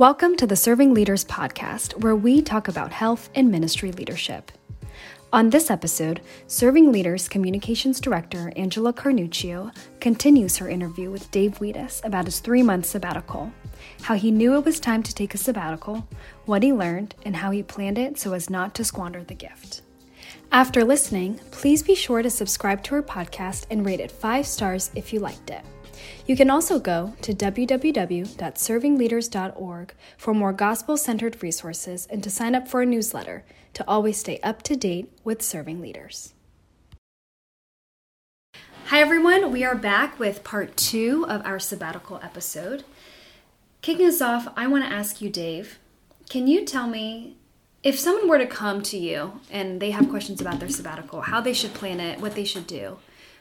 Welcome to the Serving Leaders podcast, where we talk about health and ministry leadership. On this episode, Serving Leaders Communications Director Angela Carnuccio continues her interview with Dave Wheatus about his three month sabbatical, how he knew it was time to take a sabbatical, what he learned, and how he planned it so as not to squander the gift. After listening, please be sure to subscribe to our podcast and rate it five stars if you liked it. You can also go to www.servingleaders.org for more gospel centered resources and to sign up for a newsletter to always stay up to date with serving leaders. Hi, everyone. We are back with part two of our sabbatical episode. Kicking us off, I want to ask you, Dave, can you tell me if someone were to come to you and they have questions about their sabbatical, how they should plan it, what they should do,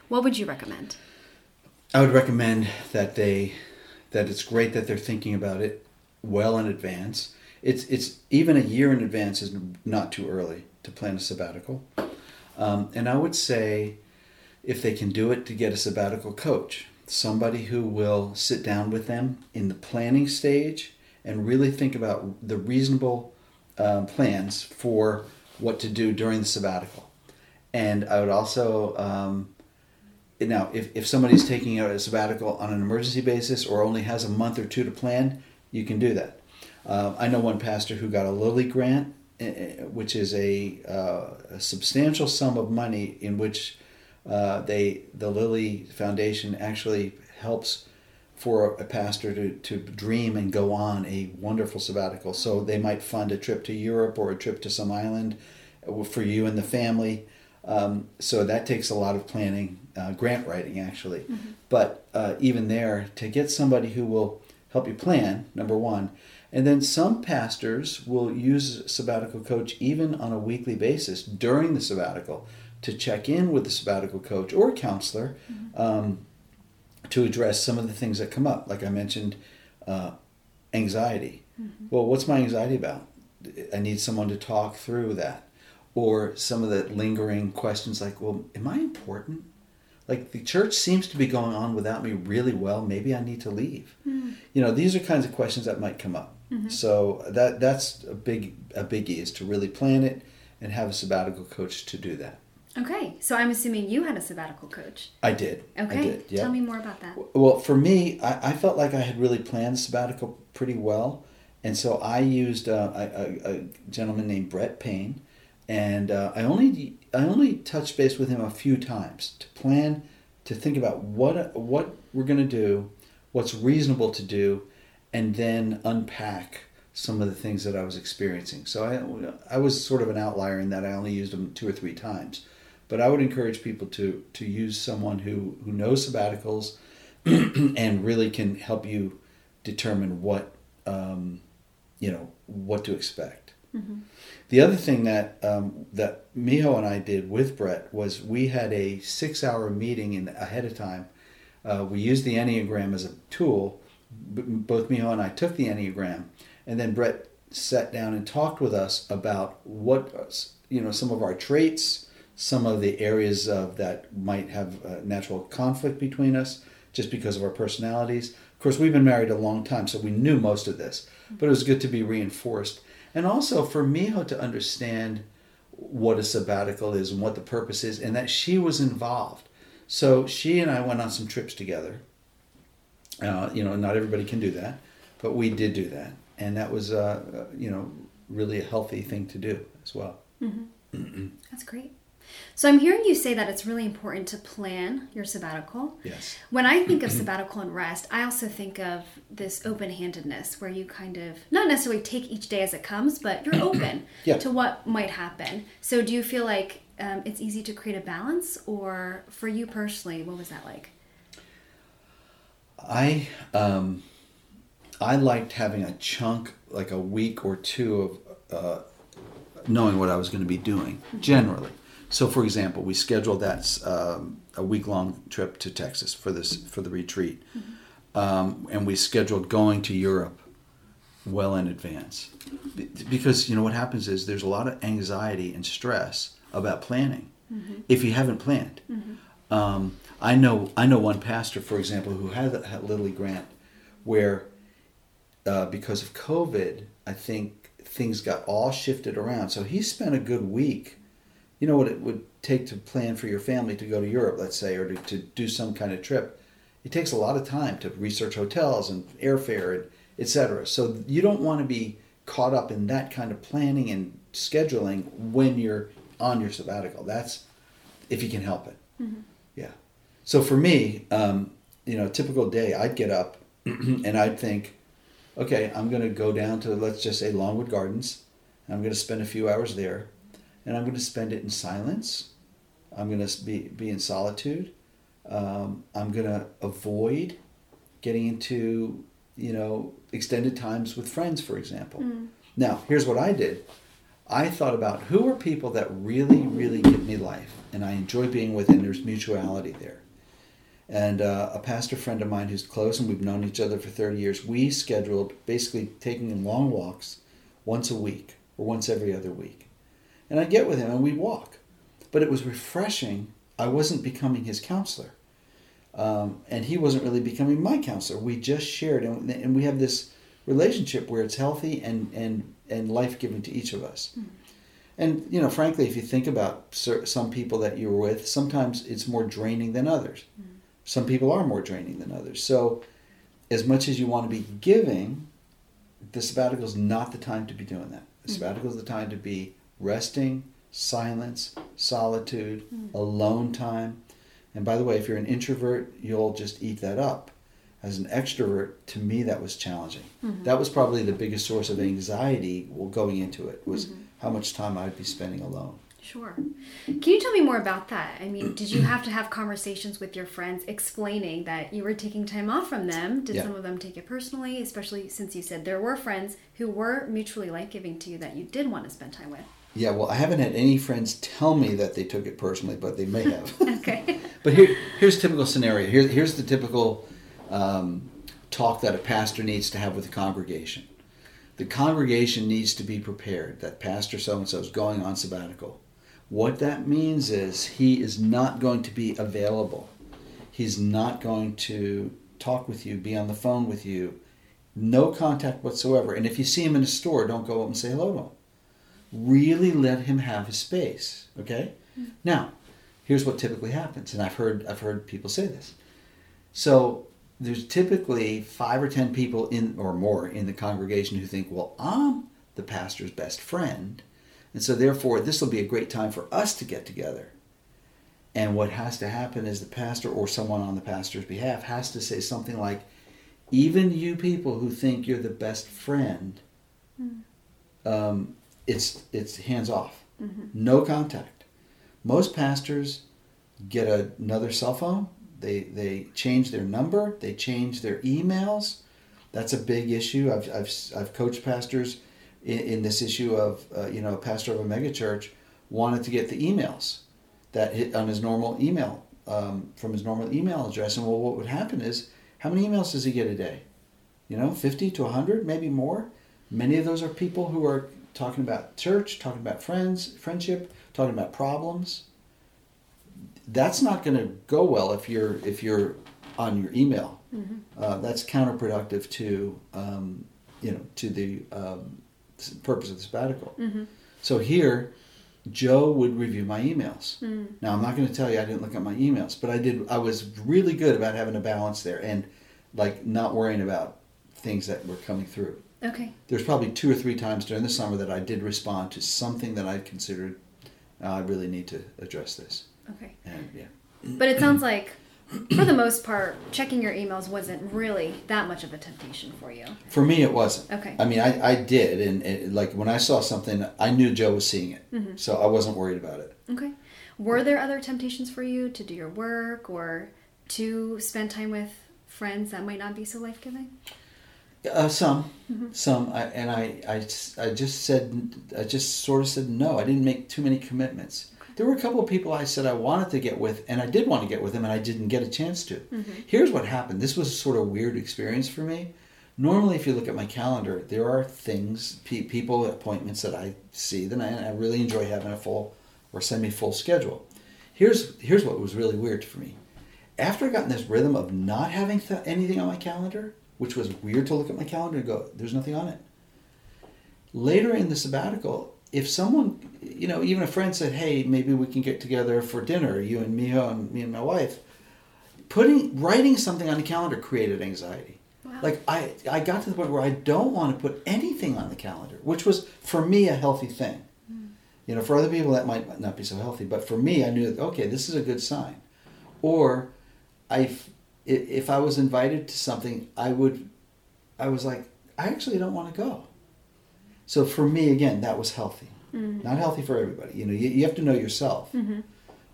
what would you recommend? I would recommend that they that it's great that they're thinking about it well in advance. It's it's even a year in advance is not too early to plan a sabbatical. Um, and I would say if they can do it to get a sabbatical coach, somebody who will sit down with them in the planning stage and really think about the reasonable um, plans for what to do during the sabbatical. And I would also um, now if, if somebody's taking out a sabbatical on an emergency basis or only has a month or two to plan you can do that. Uh, i know one pastor who got a lilly grant eh, eh, which is a, uh, a substantial sum of money in which uh, they the lilly foundation actually helps for a pastor to, to dream and go on a wonderful sabbatical. So they might fund a trip to europe or a trip to some island uh, for you and the family um, so that takes a lot of planning, uh, grant writing actually. Mm-hmm. But uh, even there, to get somebody who will help you plan, number one, and then some pastors will use a sabbatical coach even on a weekly basis during the sabbatical to check in with the sabbatical coach or counselor mm-hmm. um, to address some of the things that come up. Like I mentioned, uh, anxiety. Mm-hmm. Well, what's my anxiety about? I need someone to talk through that or some of the lingering questions like, well, am I important? Like the church seems to be going on without me really well. Maybe I need to leave. Mm. You know, these are kinds of questions that might come up. Mm-hmm. So that that's a big a biggie is to really plan it and have a sabbatical coach to do that. Okay, so I'm assuming you had a sabbatical coach. I did. Okay, I did, yeah. tell me more about that. Well, for me, I, I felt like I had really planned sabbatical pretty well, and so I used uh, a, a, a gentleman named Brett Payne and uh, I only I only touched base with him a few times to plan to think about what what we're going to do, what's reasonable to do, and then unpack some of the things that I was experiencing. So I I was sort of an outlier in that I only used him two or three times, but I would encourage people to to use someone who who knows sabbaticals and really can help you determine what um, you know what to expect. Mm-hmm. The other thing that um, that Miho and I did with Brett was we had a six-hour meeting in ahead of time. Uh, we used the Enneagram as a tool. Both Miho and I took the Enneagram, and then Brett sat down and talked with us about what you know some of our traits, some of the areas of that might have natural conflict between us, just because of our personalities. Of course, we've been married a long time, so we knew most of this, but it was good to be reinforced and also for Miho to understand what a sabbatical is and what the purpose is, and that she was involved. So she and I went on some trips together. Uh, you know, not everybody can do that, but we did do that, and that was, uh, uh you know, really a healthy thing to do as well. Mm-hmm. That's great. So I'm hearing you say that it's really important to plan your sabbatical. Yes. When I think of sabbatical and rest, I also think of this open-handedness where you kind of not necessarily take each day as it comes, but you're open yeah. to what might happen. So do you feel like um, it's easy to create a balance, or for you personally, what was that like? I um, I liked having a chunk, like a week or two of uh, knowing what I was going to be doing. Generally, so, for example, we scheduled that um, a week long trip to Texas for this for the retreat, mm-hmm. um, and we scheduled going to Europe well in advance because you know what happens is there's a lot of anxiety and stress about planning mm-hmm. if you haven't planned. Mm-hmm. Um, I know I know one pastor, for example, who had a Lilly grant where uh, because of COVID, I think things got all shifted around. So he spent a good week. You know what it would take to plan for your family to go to Europe, let's say, or to, to do some kind of trip. It takes a lot of time to research hotels and airfare and etc. So you don't want to be caught up in that kind of planning and scheduling when you're on your sabbatical. That's if you can help it. Mm-hmm. Yeah. So for me, um, you know, a typical day, I'd get up and I'd think, okay, I'm going to go down to let's just say Longwood Gardens. I'm going to spend a few hours there, and I'm going to spend it in silence. I'm going to be be in solitude. Um, I'm going to avoid getting into you know extended times with friends, for example. Mm. Now, here's what I did. I thought about who are people that really, really give me life, and I enjoy being with, and there's mutuality there. And uh, a pastor friend of mine who's close, and we've known each other for 30 years, we scheduled basically taking long walks once a week or once every other week. And I'd get with him and we'd walk. But it was refreshing. I wasn't becoming his counselor. Um, and he wasn't really becoming my counselor. We just shared, and, and we have this relationship where it's healthy and, and, and life giving to each of us. Mm. And, you know, frankly, if you think about some people that you're with, sometimes it's more draining than others. Mm. Some people are more draining than others. So, as much as you want to be giving, the sabbatical is not the time to be doing that. The Mhm. sabbatical is the time to be resting, silence, solitude, Mm. alone time. And by the way, if you're an introvert, you'll just eat that up. As an extrovert, to me, that was challenging. Mhm. That was probably the biggest source of anxiety well, going into it was Mhm. how much time I'd be spending alone. Sure. Can you tell me more about that? I mean, did you have to have conversations with your friends explaining that you were taking time off from them? Did Yeah. some of them take it personally, especially since you said there were friends who were mutually life giving to you that you did want to spend time with? Yeah, well, I haven't had any friends tell me that they took it personally, but they may have. Okay. But here, here's a typical scenario. Here, here's the typical um, talk that a pastor needs to have with the congregation. The congregation needs to be prepared that Pastor so and so is going on sabbatical. What that means is he is not going to be available. He's not going to talk with you, be on the phone with you, no contact whatsoever. And if you see him in a store, don't go up and say hello to him. Really let him have his space. Okay? Now, here's what typically happens, and I've heard I've heard people say this. So there's typically five or ten people in or more in the congregation who think, well, I'm the pastor's best friend, and so therefore this will be a great time for us to get together. And what has to happen is the pastor or someone on the pastor's behalf has to say something like, even you people who think you're the best friend, um, it's it's hands off, Mhm. no contact. Most pastors get a, another cell phone. They they change their number. They change their emails. That's a big issue. I've I've, I've coached pastors in, in this issue of uh, you know a pastor of a megachurch wanted to get the emails that hit on his normal email um, from his normal email address. And well, what would happen is how many emails does he get a day? You know, fifty to hundred, maybe more. Many of those are people who are talking about church, talking about friends, friendship, talking about problems. That's not going to go well if you're if you're on your email. Mhm. Uh, that's counterproductive to um, you know to the um, purpose of the sabbatical. Mhm. So here, Joe would review my emails. Mm. Now I'm not going to tell you I didn't look at my emails, but I did. I was really good about having a balance there and like not worrying about things that were coming through. Okay. There's probably two or three times during the summer that I did respond to something that I considered uh, I really need to address this. Okay. And yeah, But it sounds like, for the most part, checking your emails wasn't really that much of a temptation for you. for me it wasn't. Okay. I mean, I, I did, and, and like when I saw something, I knew Joe was seeing it, Mhm. so I wasn't worried about it. Okay. Were there other temptations for you to do your work or to spend time with friends that might not be so life giving? Uh, some, Mhm. some, I, and I, I, I just said, I just sort of said no. I didn't make too many commitments. There were a couple of people I said I wanted to get with, and I did want to get with them, and I didn't get a chance to. Mm-hmm. Here's what happened. This was a sort of weird experience for me. Normally, if you look at my calendar, there are things, pe- people, appointments that I see that I, I really enjoy having a full or semi full schedule. Here's here's what was really weird for me. After I got in this rhythm of not having th- anything on my calendar, which was weird to look at my calendar and go, there's nothing on it. Later in the sabbatical, if someone, you know, even a friend said, hey, maybe we can get together for dinner, you and me and me and my wife, putting writing something on the calendar created anxiety. Wow. Like I, I got to the point where I don't want to put anything on the calendar, which was for me a healthy thing. Hmm. You know, for other people that might not be so healthy, but for me, I knew that okay, this is a good sign. Or, I, if I was invited to something, I would, I was like, I actually don't want to go. So for me, again, that was healthy. Not healthy for everybody. You know, you, you have to know yourself.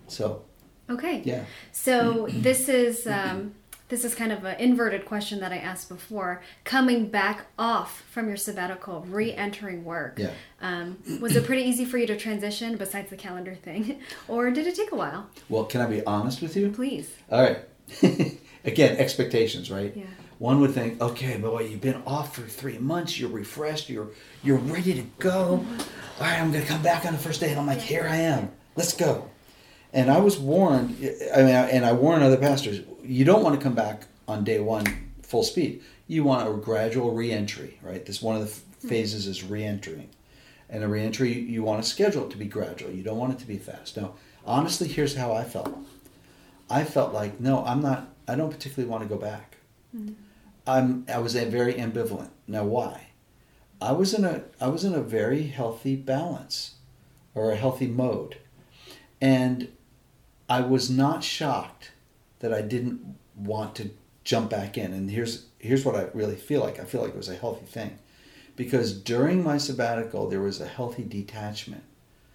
So Okay. yeah, So this is um, this is kind of an inverted question that I asked before. Coming back off from your sabbatical, re-entering work. Yeah. Um, was it pretty easy for you to transition, besides the calendar thing, or did it take a while? well, can I be honest with you? Please. All right. Again, expectations, right? Yeah. One would think, okay, boy, you've been off for three months. You're refreshed. You're you're ready to go. Mm-hmm. All right, I'm gonna come back on the first day, and I'm like, here I am. Let's go. And I was warned. I mean, and I warn other pastors: you don't want to come back on day one full speed. You want a gradual reentry, right? This one of the mm-hmm. phases is reentering, and a reentry you want to schedule it to be gradual. You don't want it to be fast. Now, honestly, here's how I felt. I felt like no, I'm not. I don't particularly want to go back. Hmm. I'm. I was a very ambivalent. Now, why? I was in a. I was in a very healthy balance, or a healthy mode, and I was not shocked that I didn't want to jump back in. And here's here's what I really feel like. I feel like it was a healthy thing, because during my sabbatical there was a healthy detachment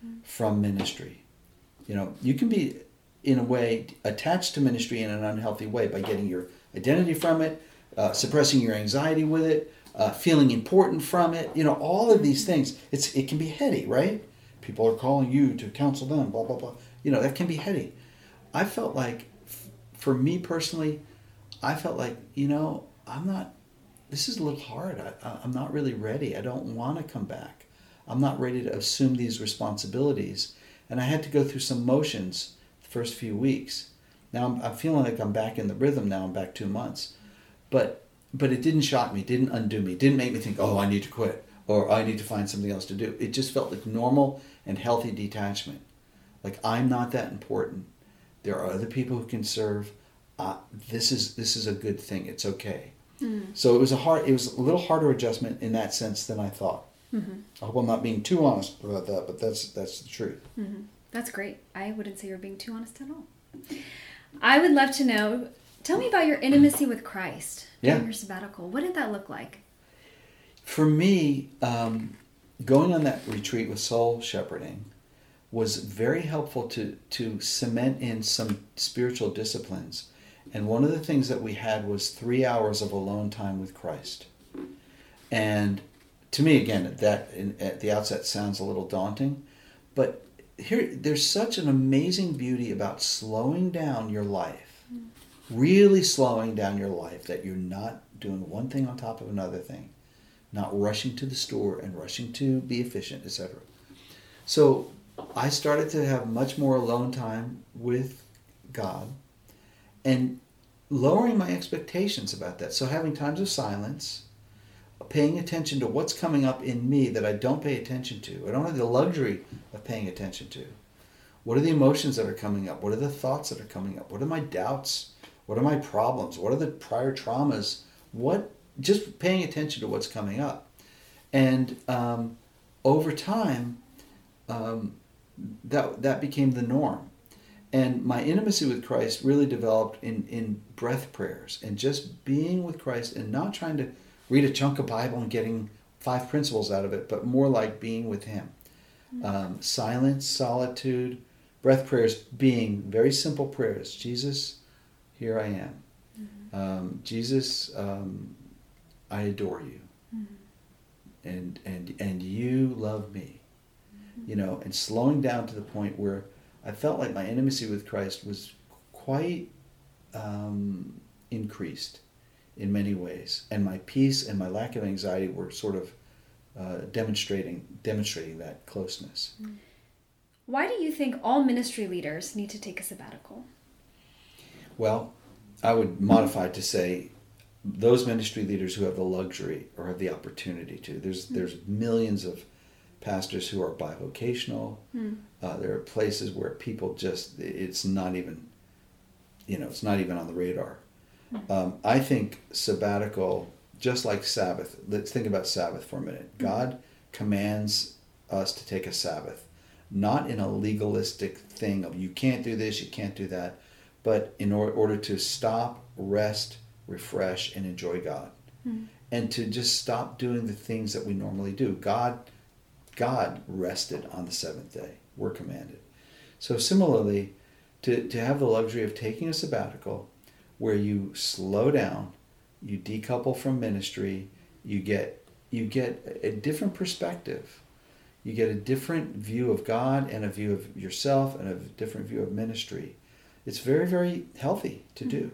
hmm. from ministry. You know, you can be in a way attached to ministry in an unhealthy way by getting your identity from it, uh, suppressing your anxiety with it, uh, feeling important from it. You know, all of these things. It's it can be heady, right? People are calling you to counsel them. Blah blah blah. You know, that can be heady. I felt like, f- for me personally, I felt like you know I'm not. This is a little hard. I, I'm not really ready. I don't want to come back. I'm not ready to assume these responsibilities, and I had to go through some motions first few weeks. Now I'm, I'm feeling like I'm back in the rhythm. Now I'm back two months, but but it didn't shock me. Didn't undo me. Didn't make me think, oh, I need to quit or I need to find something else to do. It just felt like normal and healthy detachment. Like I'm not that important. There are other people who can serve. Uh, this is this is a good thing. It's okay. Mm-hmm. So it was a hard. It was a little harder adjustment in that sense than I thought. Mm-hmm. I hope I'm not being too honest about that, but that's that's the truth. Mm-hmm. That's great. I wouldn't say you're being too honest at all. I would love to know. Tell me about your intimacy with Christ during Yeah. your sabbatical. What did that look like? For me, um, going on that retreat with soul shepherding was very helpful to to cement in some spiritual disciplines. And one of the things that we had was three hours of alone time with Christ. And to me, again, that in, at the outset sounds a little daunting, but here there's such an amazing beauty about slowing down your life, really slowing down your life that you're not doing one thing on top of another thing, not rushing to the store and rushing to be efficient, etc. So I started to have much more alone time with God and lowering my expectations about that. So having times of silence, paying attention to what's coming up in me that I don't pay attention to. I don't have the luxury of paying attention to. What are the emotions that are coming up? What are the thoughts that are coming up? What are my doubts? What are my problems? What are the prior traumas? What just paying attention to what's coming up, and um, over time, um, that that became the norm, and my intimacy with Christ really developed in in breath prayers and just being with Christ and not trying to read a chunk of Bible and getting five principles out of it, but more like being with Him. Um, silence, solitude, breath prayers being very simple prayers. Jesus, here I am. Um, Jesus, um, I adore you, and and and you love me. You know, and slowing down to the point where I felt like my intimacy with Christ was quite um, increased in many ways, and my peace and my lack of anxiety were sort of uh, demonstrating demonstrating that closeness. Why do you think all ministry leaders need to take a sabbatical? Well, I would modify to say those ministry leaders who have the luxury or have the opportunity to. There's there's millions of pastors who are bivocational. Mm. Uh, there are places where people just it's not even, you know, it's not even on the radar. Um, I think sabbatical, just like Sabbath. Let's think about Sabbath for a minute. God commands us to take a Sabbath, not in a legalistic thing of you can't do this, you can't do that, but in or- order to stop, rest, refresh, and enjoy God, Mm. and to just stop doing the things that we normally do. God, God rested on the seventh day. We're commanded. So similarly, to, to have the luxury of taking a sabbatical where you slow down, you decouple from ministry, you get you get a different perspective. You get a different view of God and a view of yourself and a different view of ministry. It's very, very healthy to do.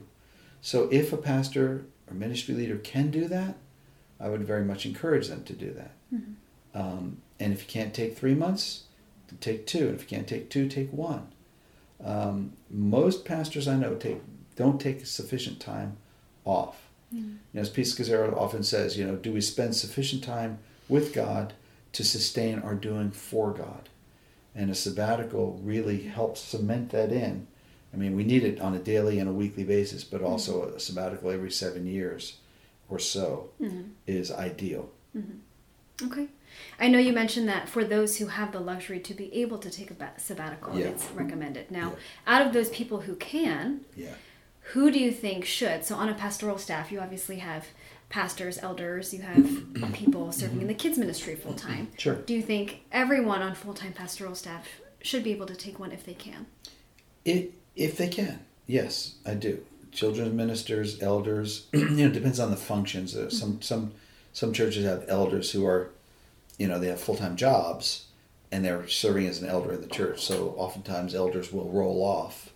So if a pastor or ministry leader can do that, I would very much encourage them to do that. Mhm. Um, and if you can't take three months, take two. And if you can't take two, take one. Um, most pastors I know take don't take sufficient time off. Mm. You know, as Pete Scazzero often says, you know, do we spend sufficient time with God to sustain our doing for God? And a sabbatical really helps cement that in. I mean, we need it on a daily and a weekly basis, but also a sabbatical every seven years or so Mhm. is ideal. Okay. I know you mentioned that for those who have the luxury to be able to take a sabbatical, Yeah. it's recommended. Now, Yeah. out of those people who can, Yeah. Who do you think should? So, on a pastoral staff, you obviously have pastors, elders, you have people serving in the kids' ministry full time. Sure. Do you think everyone on full time pastoral staff should be able to take one if they can? It, if they can, yes, I do. Children's ministers, elders, you know, it depends on the functions. Uh, some some some churches have elders who are, you know, they have full time jobs, and they're serving as an elder in the church. So oftentimes elders will roll off,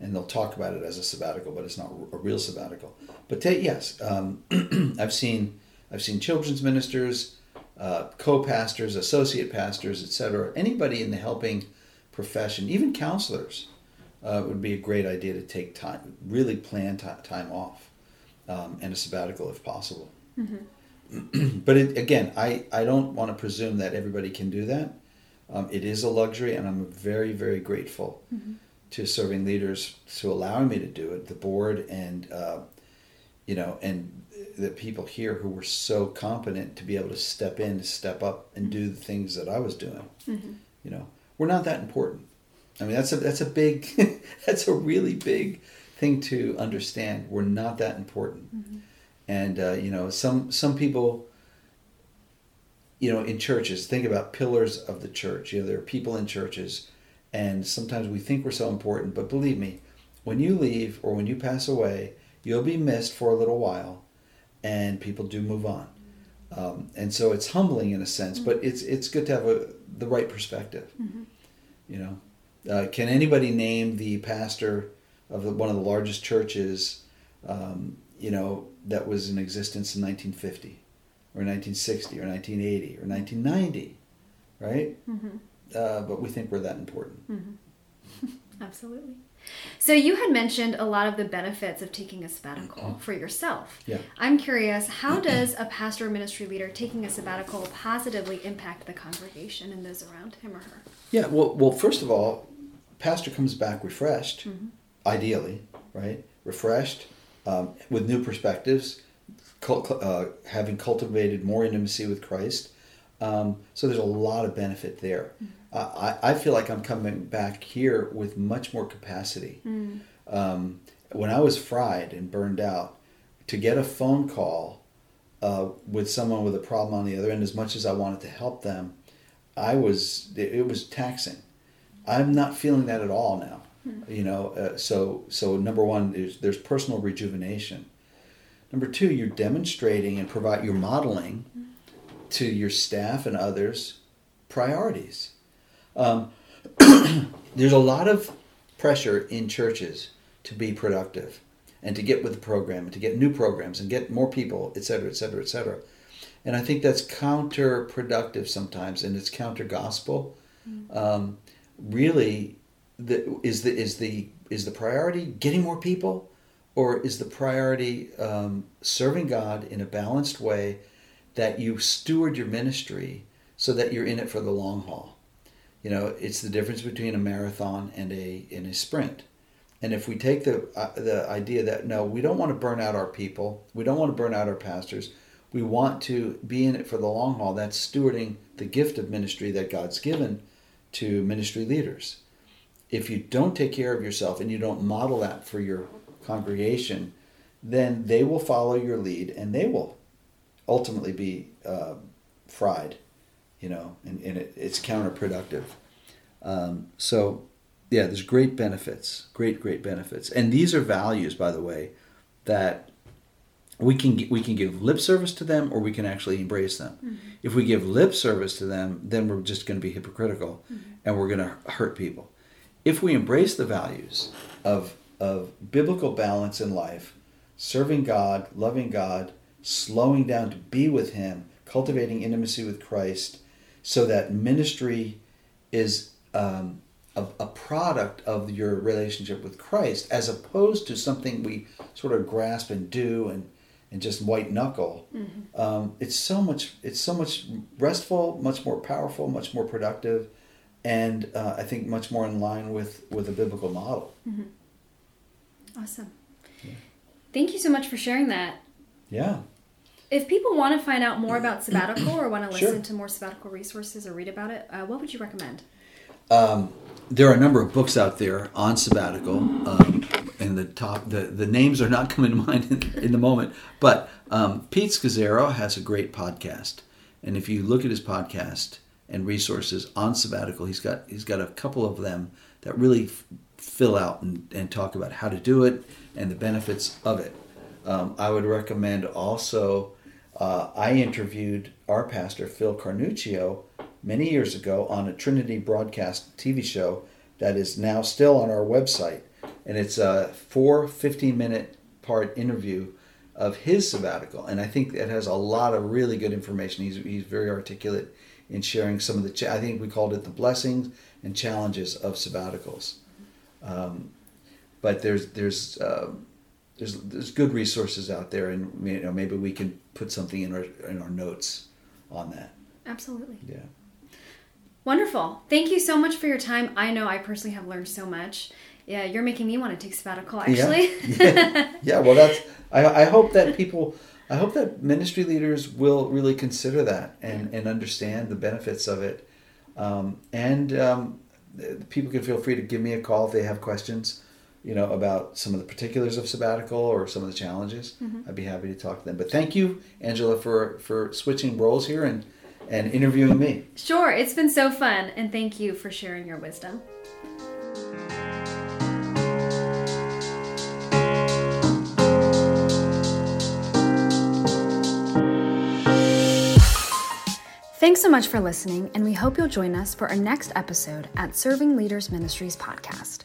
and they'll talk about it as a sabbatical, but it's not a real sabbatical. But take yes, um, I've seen I've seen children's ministers, uh, co-pastors, associate pastors, etc. Anybody in the helping profession, even counselors, uh, would be a great idea to take time, really plan ti time off, um, and a sabbatical if possible. but it, again, I, I don't want to presume that everybody can do that. Um, it is a luxury, and I'm very, very grateful to serving leaders to allowing me to do it. The board and uh, you know, and the people here who were so competent to be able to step in, step up, and do the things that I was doing. You know, we're not that important. I mean, that's a that's a big, that's a really big thing to understand. We're not that important, and uh, you know, some some people, you know, in churches, think about pillars of the church. You know, there are people in churches, and sometimes we think we're so important, but believe me, when you leave or when you pass away, you'll be missed for a little while, and people do move on. Um, and so it's humbling in a sense, but it's it's good to have a, the right perspective. You know, uh, can anybody name the pastor of the, one of the largest churches, um, you know, that was in existence in 1950, or 1960, or 1980, or 1990, right? Uh, but we think we're that important. Absolutely. So you had mentioned a lot of the benefits of taking a sabbatical for yourself. Yeah. I'm curious, how does a pastor or ministry leader taking a sabbatical positively impact the congregation and those around him or her? Yeah, well, well, first of all, pastor comes back refreshed, ideally, right? Refreshed, um, with new perspectives, cul- uh, having cultivated more intimacy with Christ. Um, so there's a lot of benefit there. Uh, I, I feel like I'm coming back here with much more capacity. Um, when I was fried and burned out, to get a phone call uh, with someone with a problem on the other end, as much as I wanted to help them, I was it, it was taxing. I'm not feeling that at all now. You know, uh, so so number one, there's there's personal rejuvenation. Number two, you're demonstrating and provide you're modeling to your staff and others priorities. Um, there's a lot of pressure in churches to be productive and to get with the program and to get new programs and get more people, et cetera, et cetera, et cetera. And I think that's counterproductive sometimes, and it's counter gospel. Um, really, the, is the is the is the priority getting more people, or is the priority um, serving God in a balanced way that you steward your ministry so that you're in it for the long haul? You know, it's the difference between a marathon and a in a sprint. And if we take the uh, the idea that no, we don't want to burn out our people, we don't want to burn out our pastors, we want to be in it for the long haul. That's stewarding the gift of ministry that God's given to ministry leaders. If you don't take care of yourself and you don't model that for your congregation, then they will follow your lead and they will ultimately be uh, fried, you know, and, and it, it's counterproductive. Um, so, yeah, there's great benefits, great, great benefits. And these are values, by the way, that we can we can give lip service to them or we can actually embrace them. Mm-hmm. If we give lip service to them, then we're just going to be hypocritical mm-hmm. and we're going to hurt people. If we embrace the values of of biblical balance in life, serving God, loving God, slowing down to be with Him, cultivating intimacy with Christ, so that ministry is um, a, a, product of your relationship with Christ, as opposed to something we sort of grasp and do and and just white knuckle. Mm-hmm. Um, it's so much. It's so much restful, much more powerful, much more productive, and uh, I think much more in line with with a biblical model. Mm-hmm. Awesome. Yeah. Thank you so much for sharing that. Yeah. If people want to find out more about sabbatical or want to listen sure. to more sabbatical resources or read about it, uh, what would you recommend? Um, there are a number of books out there on sabbatical, um, and the top the, the names are not coming to mind in, in the moment. But um, Pete Scazzero has a great podcast, and if you look at his podcast and resources on sabbatical, he's got he's got a couple of them that really fill out and, and talk about how to do it and the benefits of it. Um, I would recommend also, uh, I interviewed our pastor, Phil Carnuccio, many years ago on a Trinity broadcast TV show that is now still on our website. And it's a four 15 minute part interview of his sabbatical. And I think it has a lot of really good information. He's, he's very articulate in sharing some of the, cha- I think we called it the blessings and challenges of sabbaticals. Um, but there's there's uh, there's there's good resources out there, and you know maybe we can put something in our in our notes on that. Absolutely. Yeah. Wonderful. Thank you so much for your time. I know I personally have learned so much. Yeah, you're making me want to take sabbatical. Actually. Yeah. yeah. yeah well, that's. I, I hope that people. I hope that ministry leaders will really consider that and, yeah. and understand the benefits of it. Um, and um, people can feel free to give me a call if they have questions, you know, about some of the particulars of sabbatical or some of the challenges. Mm-hmm. I'd be happy to talk to them. But thank you, Angela, for for switching roles here and and interviewing me. Sure, it's been so fun, and thank you for sharing your wisdom. Thanks so much for listening, and we hope you'll join us for our next episode at Serving Leaders Ministries podcast.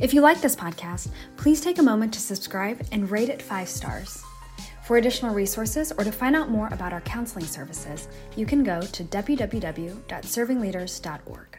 If you like this podcast, please take a moment to subscribe and rate it five stars. For additional resources or to find out more about our counseling services, you can go to www.servingleaders.org.